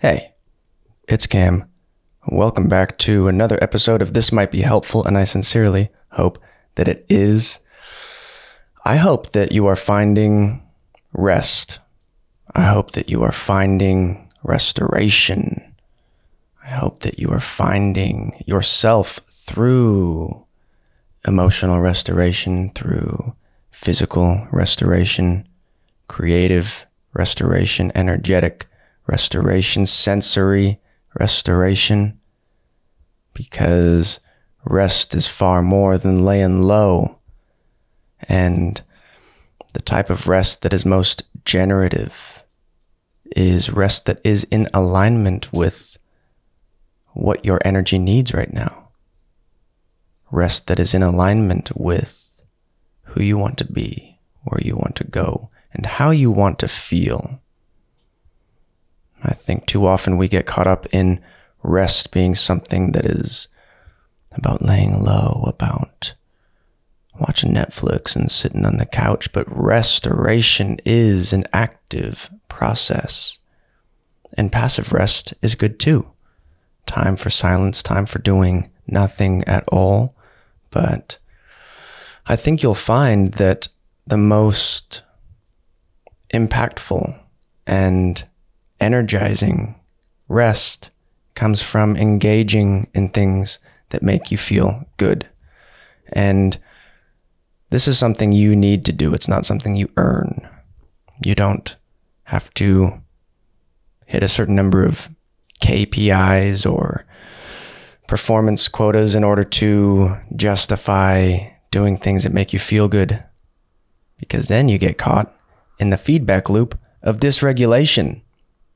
Hey, it's Cam. Welcome back to another episode of This Might Be Helpful, and I sincerely hope that it is. I hope that you are finding rest. I hope that you are finding restoration. I hope that you are finding yourself through emotional restoration, through physical restoration, creative restoration, energetic restoration, sensory restoration, because rest is far more than laying low. And the type of rest that is most generative is rest that is in alignment with what your energy needs right now. Rest that is in alignment with who you want to be, where you want to go, and how you want to feel. I think too often we get caught up in rest being something that is about laying low, about watching Netflix and sitting on the couch, but restoration is an active process. And passive rest is good too. Time for silence, time for doing nothing at all. But I think you'll find that the most impactful and energizing rest comes from engaging in things that make you feel good. And this is something you need to do. It's not something you earn. You don't have to hit a certain number of KPIs or performance quotas in order to justify doing things that make you feel good. Because then you get caught in the feedback loop of dysregulation.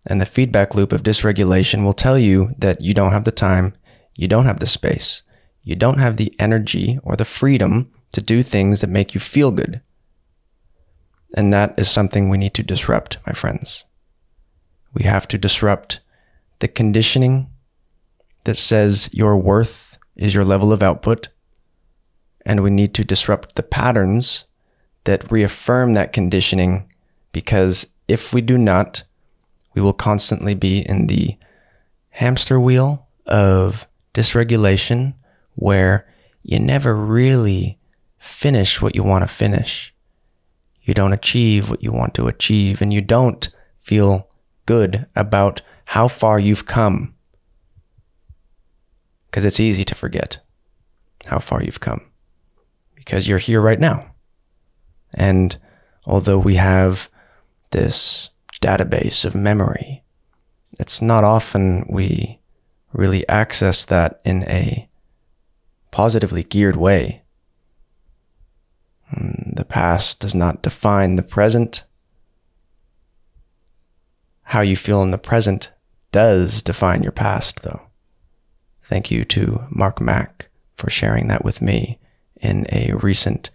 And the feedback loop of dysregulation will tell you that you don't have the time, you don't have the space, you don't have the energy or the freedom to do things that make you feel good. And that is something we need to disrupt, my friends. We have to disrupt the conditioning that says your worth is your level of output. And we need to disrupt the patterns that reaffirm that conditioning because if we do not, we will constantly be in the hamster wheel of dysregulation where you never really finish what you want to finish. You don't achieve what you want to achieve, and you don't feel good about how far you've come. Because it's easy to forget how far you've come because you're here right now. And although we have this database of memory. It's not often we really access that in a positively geared way. Hmm, the past does not define the present. How you feel in the present does define your past, though. Thank you to Mark Mack for sharing that with me in a recent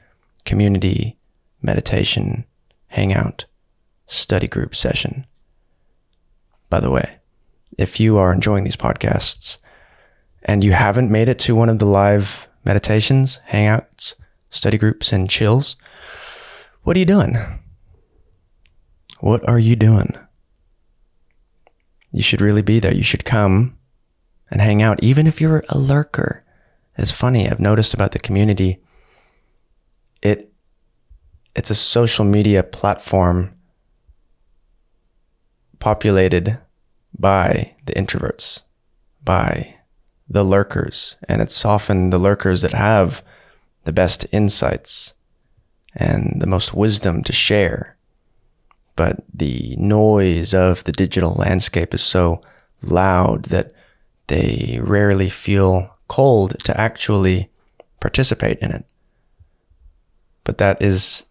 community meditation hangout study group session. By the way, if you are enjoying these podcasts and you haven't made it to one of the live meditations, hangouts, study groups, and chills, what are you doing? What are you doing? You should really be there. You should come and hang out, even if you're a lurker. It's funny, I've noticed about the community. It it's a social media platform populated by the introverts, by the lurkers. And it's often the lurkers that have the best insights and the most wisdom to share. But the noise of the digital landscape is so loud that they rarely feel cold to actually participate in it. But that is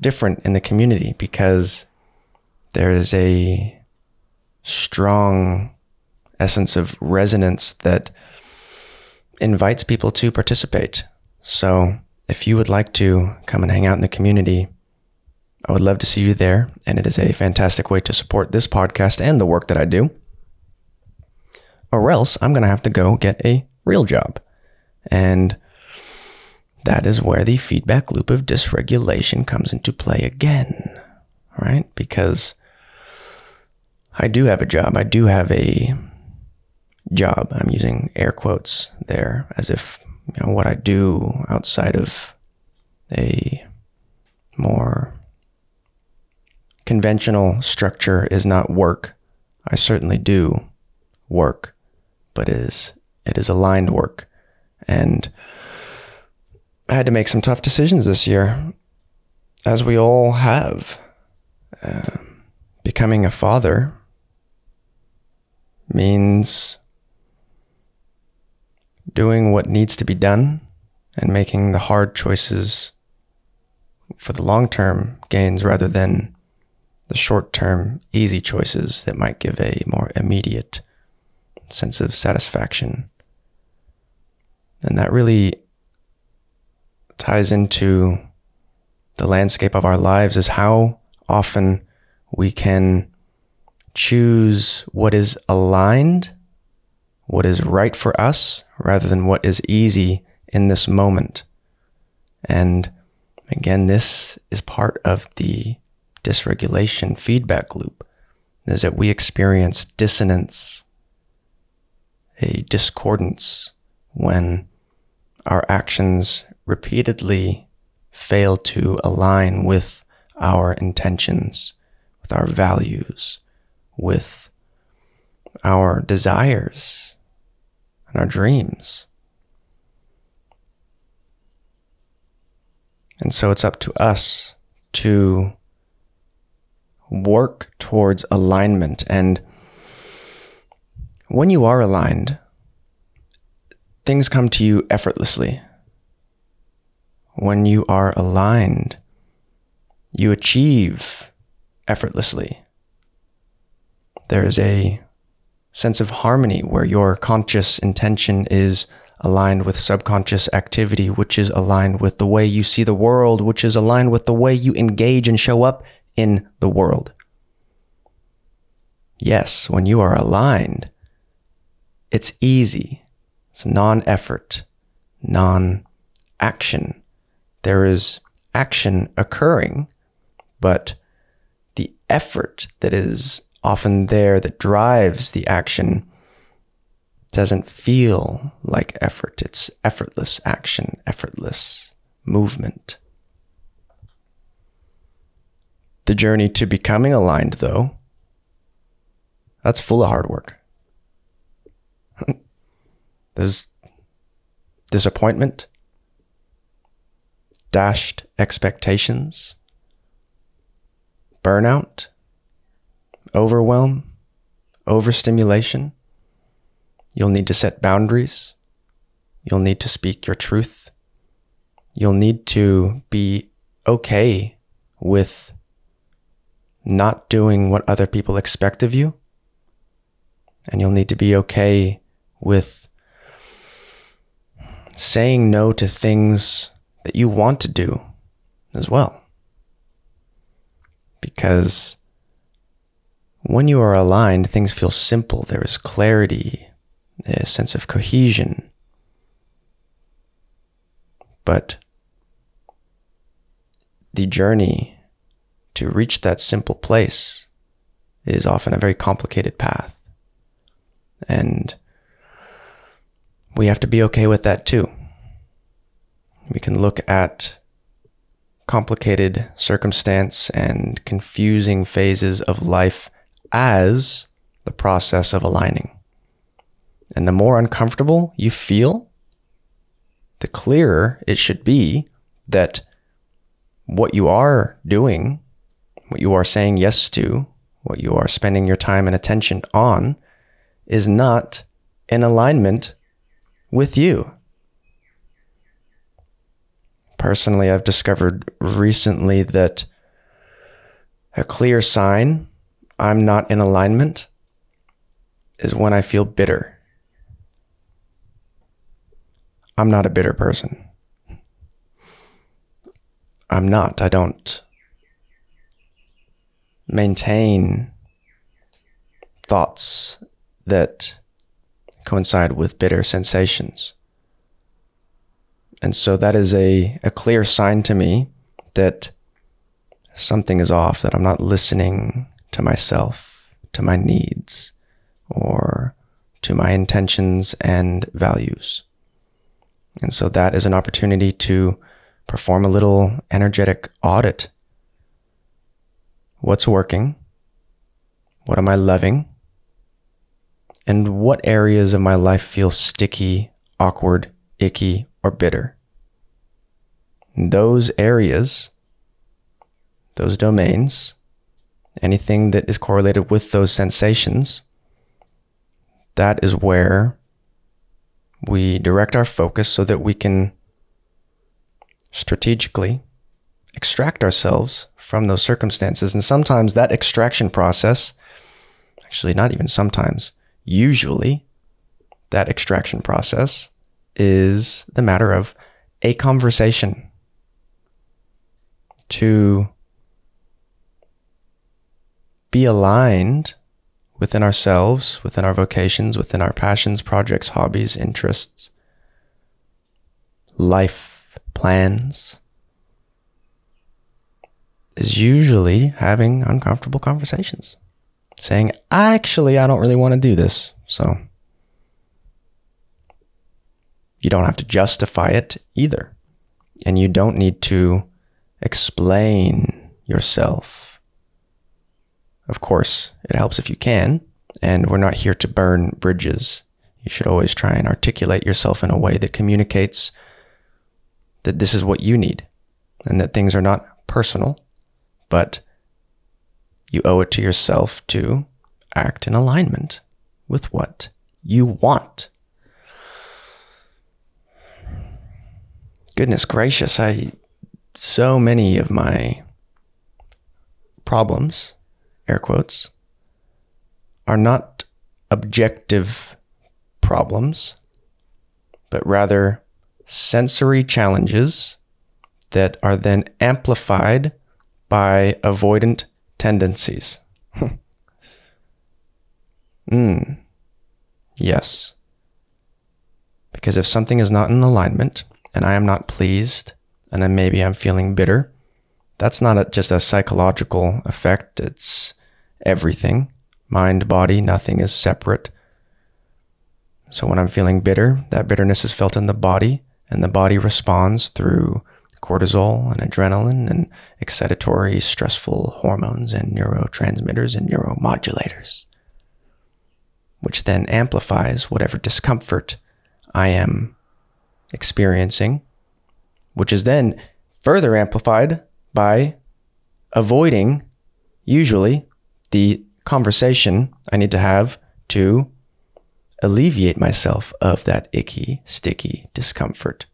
different in the community because there is a strong essence of resonance that invites people to participate. So, if you would like to come and hang out in the community, I would love to see you there. And it is a fantastic way to support this podcast and the work that I do. Or else I'm going to have to go get a real job. And that is where the feedback loop of dysregulation comes into play again, right? Because I do have a job. I do have a job. I'm using air quotes there as if you know what I do outside of a more conventional structure is not work. I certainly do work, but it is it is aligned work. And I had to make some tough decisions this year, as we all have. Uh, becoming a father means doing what needs to be done and making the hard choices for the long term gains rather than the short term easy choices that might give a more immediate sense of satisfaction. And that really ties into the landscape of our lives is how often we can choose what is aligned, what is right for us, rather than what is easy in this moment. And again, this is part of the dysregulation feedback loop, is that we experience dissonance, a discordance when our actions repeatedly fail to align with our intentions, with our values, with our desires and our dreams. And so it's up to us to work towards alignment. And when you are aligned, things come to you effortlessly. When you are aligned, you achieve effortlessly. There is a sense of harmony where your conscious intention is aligned with subconscious activity, which is aligned with the way you see the world, which is aligned with the way you engage and show up in the world. Yes, when you are aligned, it's easy. It's non effort, non action. There is action occurring, but the effort that is often there that drives the action doesn't feel like effort. It's effortless action, effortless movement. The journey to becoming aligned, though, that's full of hard work. There's disappointment, dashed expectations, burnout, overwhelm, overstimulation. You'll need to set boundaries. You'll need to speak your truth. You'll need to be okay with not doing what other people expect of you. And you'll need to be okay with saying no to things that you want to do as well. Because when you are aligned, things feel simple. There is clarity, a sense of cohesion. But the journey to reach that simple place is often a very complicated path. And we have to be okay with that too. We can look at complicated circumstance and confusing phases of life as the process of aligning. And the more uncomfortable you feel, the clearer it should be that what you are doing, what you are saying yes to, what you are spending your time and attention on, is not in alignment with you. Personally, I've discovered recently that a clear sign I'm not in alignment is when I feel bitter. I'm not a bitter person. I'm not. I don't maintain thoughts that coincide with bitter sensations. And so that is a, a clear sign to me that something is off, that I'm not listening to myself, to my needs or to my intentions and values. And so that is an opportunity to perform a little energetic audit. What's working? What am I loving? And what areas of my life feel sticky, awkward, icky, or bitter? those areas, those domains, anything that is correlated with those sensations, that is where we direct our focus so that we can strategically extract ourselves from those circumstances. And sometimes that extraction process, actually, not even sometimes, usually, that extraction process is the matter of a conversation to be aligned within ourselves, within our vocations, within our passions, projects, hobbies, interests, life plans, is usually having uncomfortable conversations. Saying, actually, I don't really want to do this. So you don't have to justify it either. And you don't need to explain yourself of course, it helps if you can, and we're not here to burn bridges. You should always try and articulate yourself in a way that communicates that this is what you need and that things are not personal, but you owe it to yourself to act in alignment with what you want. Goodness gracious, I so many of my problems air quotes, are not objective problems, but rather sensory challenges that are then amplified by avoidant tendencies. Hmm. Yes. Because if something is not in alignment and I am not pleased and then maybe I'm feeling bitter, that's not a, just a psychological effect. It's everything mind, body, nothing is separate. So when I'm feeling bitter, that bitterness is felt in the body, and the body responds through cortisol and adrenaline and excitatory, stressful hormones and neurotransmitters and neuromodulators, which then amplifies whatever discomfort I am experiencing, which is then further amplified by avoiding, usually, the conversation I need to have to alleviate myself of that icky, sticky discomfort.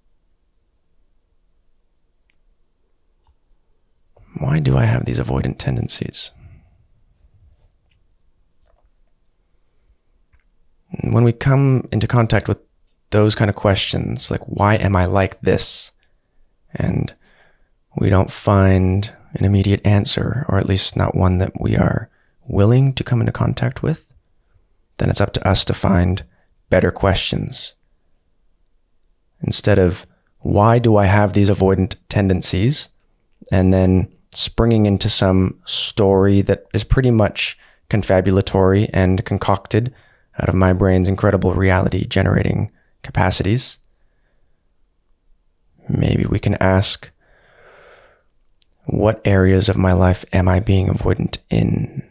Why do I have these avoidant tendencies? When we come into contact with those kind of questions, like, why am I like this? And we don't find an immediate answer, or at least not one that we are willing to come into contact with, then it's up to us to find better questions. Instead of, why do I have these avoidant tendencies? And then springing into some story that is pretty much confabulatory and concocted out of my brain's incredible reality generating capacities. Maybe we can ask, what areas of my life am I being avoidant in?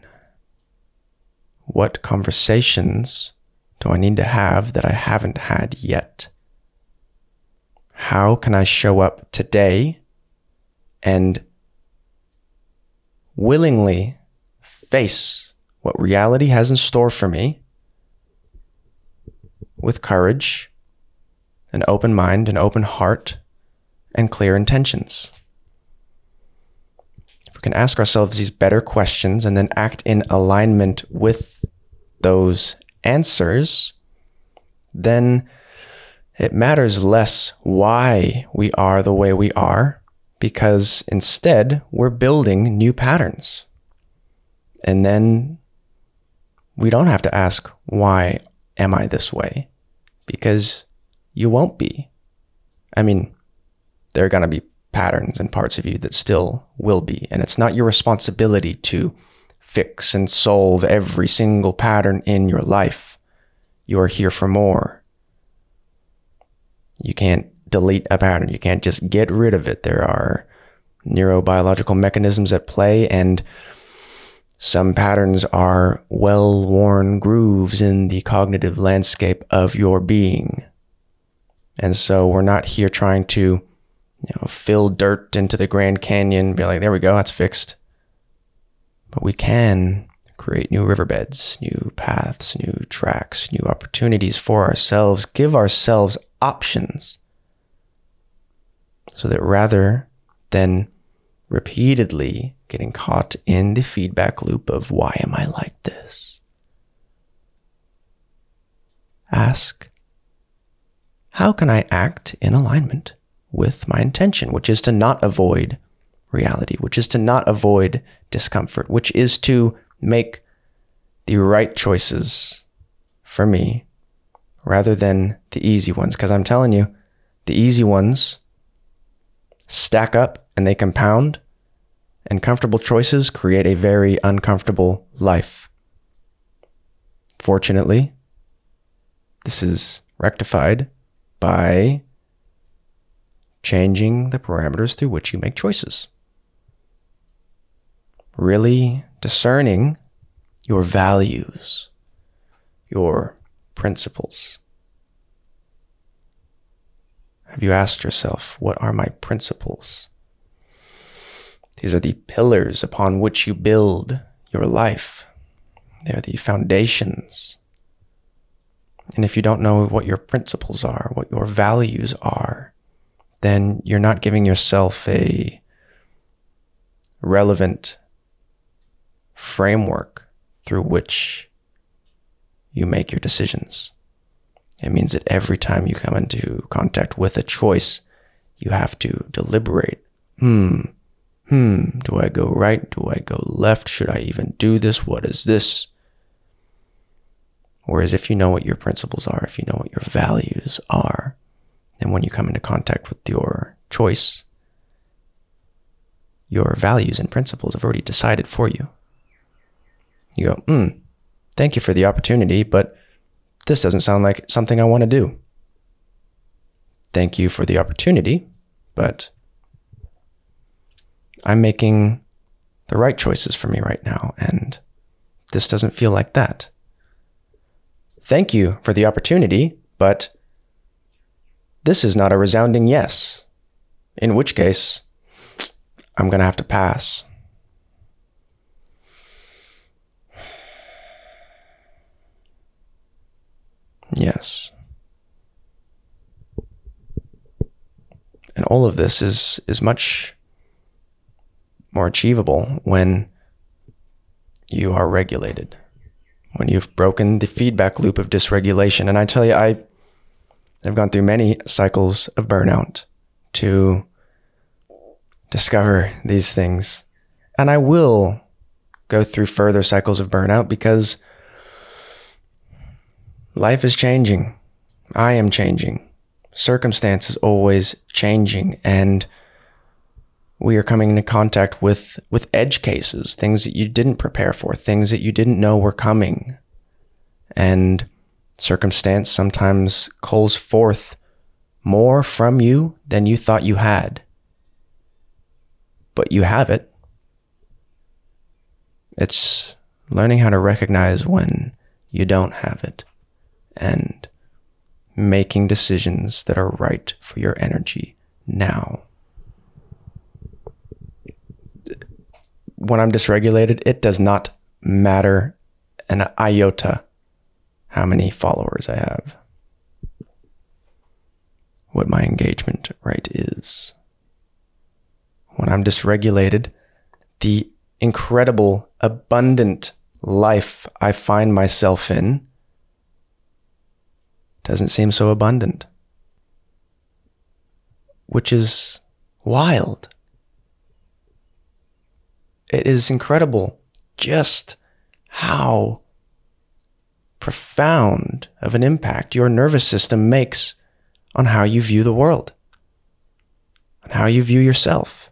What conversations do I need to have that I haven't had yet? How can I show up today and willingly face what reality has in store for me with courage, an open mind, an open heart, and clear intentions? Can ask ourselves these better questions and then act in alignment with those answers, then it matters less why we are the way we are, because instead we're building new patterns. And then we don't have to ask, why am I this way? Because you won't be. I mean, there are going to be patterns and parts of you that still will be. And it's not your responsibility to fix and solve every single pattern in your life. You are here for more. You can't delete a pattern. You can't just get rid of it. There are neurobiological mechanisms at play, and some patterns are well worn grooves in the cognitive landscape of your being. And so we're not here trying to, you know, fill dirt into the Grand Canyon, be like, there we go, that's fixed. But we can create new riverbeds, new paths, new tracks, new opportunities for ourselves, give ourselves options. So that rather than repeatedly getting caught in the feedback loop of why am I like this? Ask, how can I act in alignment with my intention, which is to not avoid reality, which is to not avoid discomfort, which is to make the right choices for me rather than the easy ones. Because I'm telling you, the easy ones stack up and they compound, and comfortable choices create a very uncomfortable life. Fortunately, this is rectified by changing the parameters through which you make choices. Really discerning your values, your principles. Have you asked yourself, what are my principles? These are the pillars upon which you build your life. They're the foundations. And if you don't know what your principles are, what your values are, then you're not giving yourself a relevant framework through which you make your decisions. It means that every time you come into contact with a choice, you have to deliberate. Hmm, hmm, do I go right? Do I go left? Should I even do this? What is this? Whereas if you know what your principles are, if you know what your values are, and when you come into contact with your choice, your values and principles have already decided for you. You go, hmm, thank you for the opportunity, but this doesn't sound like something I want to do. Thank you for the opportunity, but I'm making the right choices for me right now, and this doesn't feel like that. Thank you for the opportunity, but this is not a resounding yes. In which case, I'm going to have to pass. Yes. And all of this is is much more achievable when you are regulated. When you've broken the feedback loop of dysregulation. And I tell you, I I've gone through many cycles of burnout to discover these things. And I will go through further cycles of burnout because Life is changing. I am changing. Circumstance is always changing. And we are coming into contact with, with edge cases, things that you didn't prepare for, things that you didn't know were coming. And circumstance sometimes calls forth more from you than you thought you had. But you have it. It's learning how to recognize when you don't have it and making decisions that are right for your energy now. When I'm dysregulated, it does not matter an iota how many followers I have, what my engagement rate is. When I'm dysregulated, the incredible, abundant life I find myself in doesn't seem so abundant, which is wild. It is incredible just how profound of an impact your nervous system makes on how you view the world, on how you view yourself.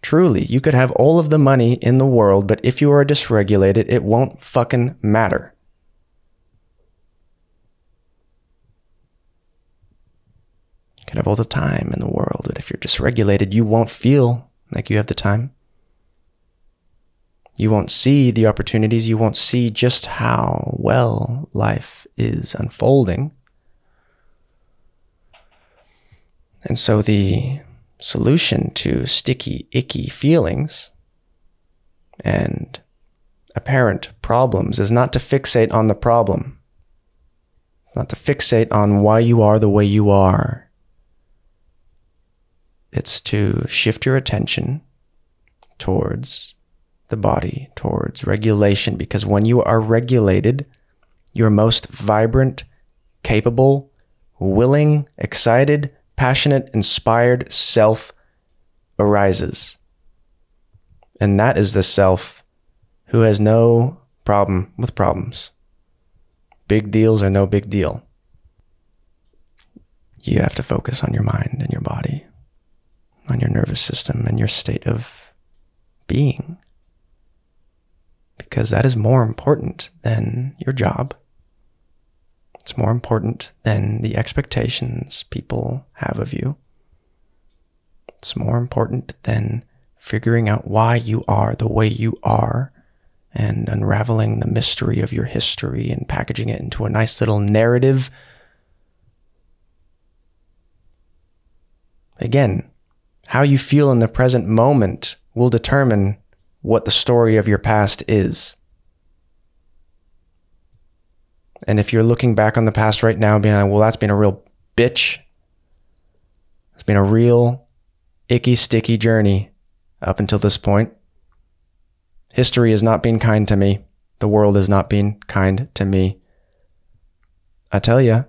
Truly, you could have all of the money in the world, but if you are dysregulated, it won't fucking matter. You could have all the time in the world, but if you're dysregulated, you won't feel like you have the time. You won't see the opportunities. You won't see just how well life is unfolding. And so the solution to sticky, icky feelings and apparent problems is not to fixate on the problem, not to fixate on why you are the way you are. It's to shift your attention towards the body, towards regulation, because when you are regulated, you're most vibrant, capable, willing, excited, passionate, inspired self arises. And that is the self who has no problem with problems. Big deals are no big deal. You have to focus on your mind and your body, on your nervous system and your state of being. Because that is more important than your job, it's more important than the expectations people have of you. It's more important than figuring out why you are the way you are and unraveling the mystery of your history and packaging it into a nice little narrative. Again, how you feel in the present moment will determine what the story of your past is. And if you're looking back on the past right now, and being like, well, that's been a real bitch. It's been a real icky, sticky journey up until this point. History has not been kind to me. The world has not been kind to me. I tell you,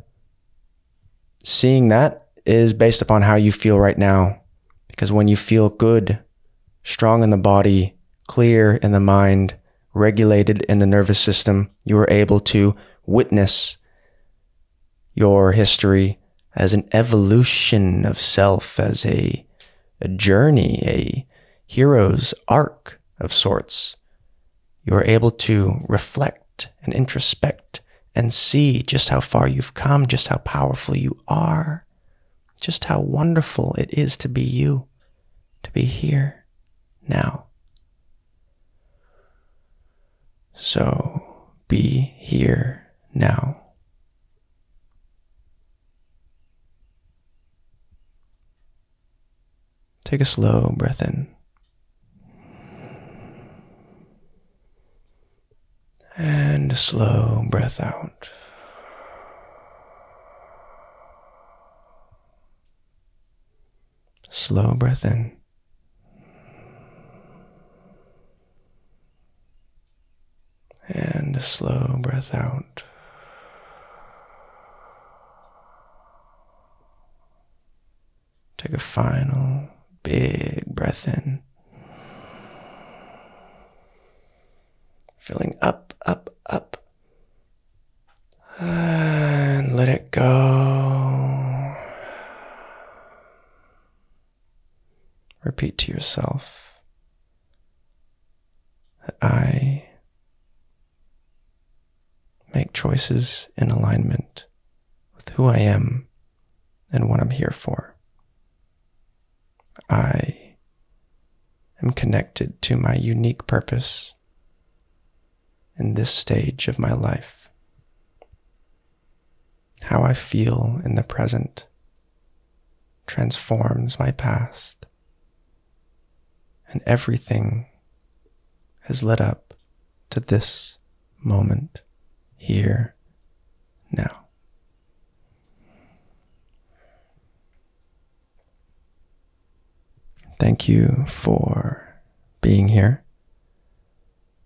seeing that is based upon how you feel right now. Because when you feel good, strong in the body, clear in the mind, regulated in the nervous system, you are able to witness your history as an evolution of self, as a, a journey, a hero's arc of sorts. You're able to reflect and introspect and see just how far you've come, just how powerful you are, just how wonderful it is to be you, to be here now. So be here now. Take a slow breath in. And a slow breath out. Slow breath in. And a slow breath out. Take a final big breath in. Filling up, up, up. And let it go. Repeat to yourself I make choices in alignment with who I am and what I'm here for. I am connected to my unique purpose in this stage of my life. How I feel in the present transforms my past, and everything has led up to this moment here now. Thank you for being here.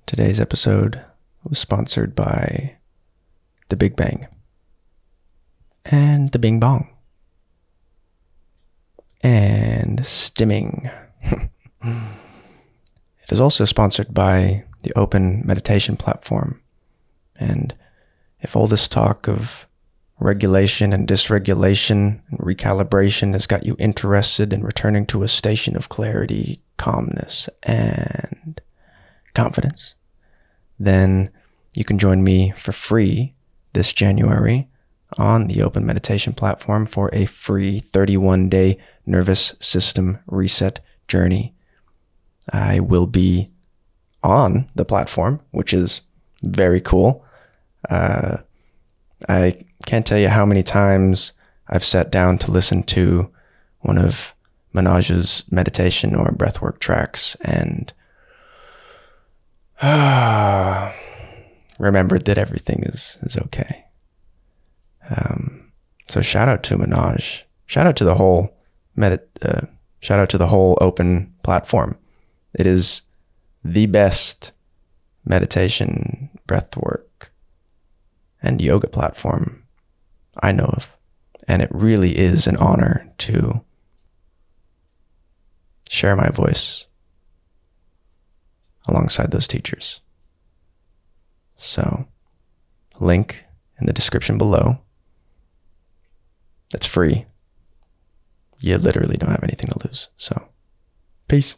Today's episode was sponsored by The Big Bang and The Bing Bong and Stimming. it is also sponsored by the Open Meditation Platform. And if all this talk of regulation and dysregulation and recalibration has got you interested in returning to a station of clarity, calmness, and confidence, then you can join me for free this January on the Open Meditation platform for a free 31 day nervous system reset journey. I will be on the platform, which is very cool. Uh, I can't tell you how many times I've sat down to listen to one of Manoj's meditation or breathwork tracks and uh, remembered that everything is, is okay. Um, so shout out to Manoj. Shout out to the whole medit. Uh, shout out to the whole open platform. It is the best meditation, breathwork, and yoga platform I know of, and it really is an honor to share my voice alongside those teachers. So, link in the description below. It's free. You literally don't have anything to lose. So, peace.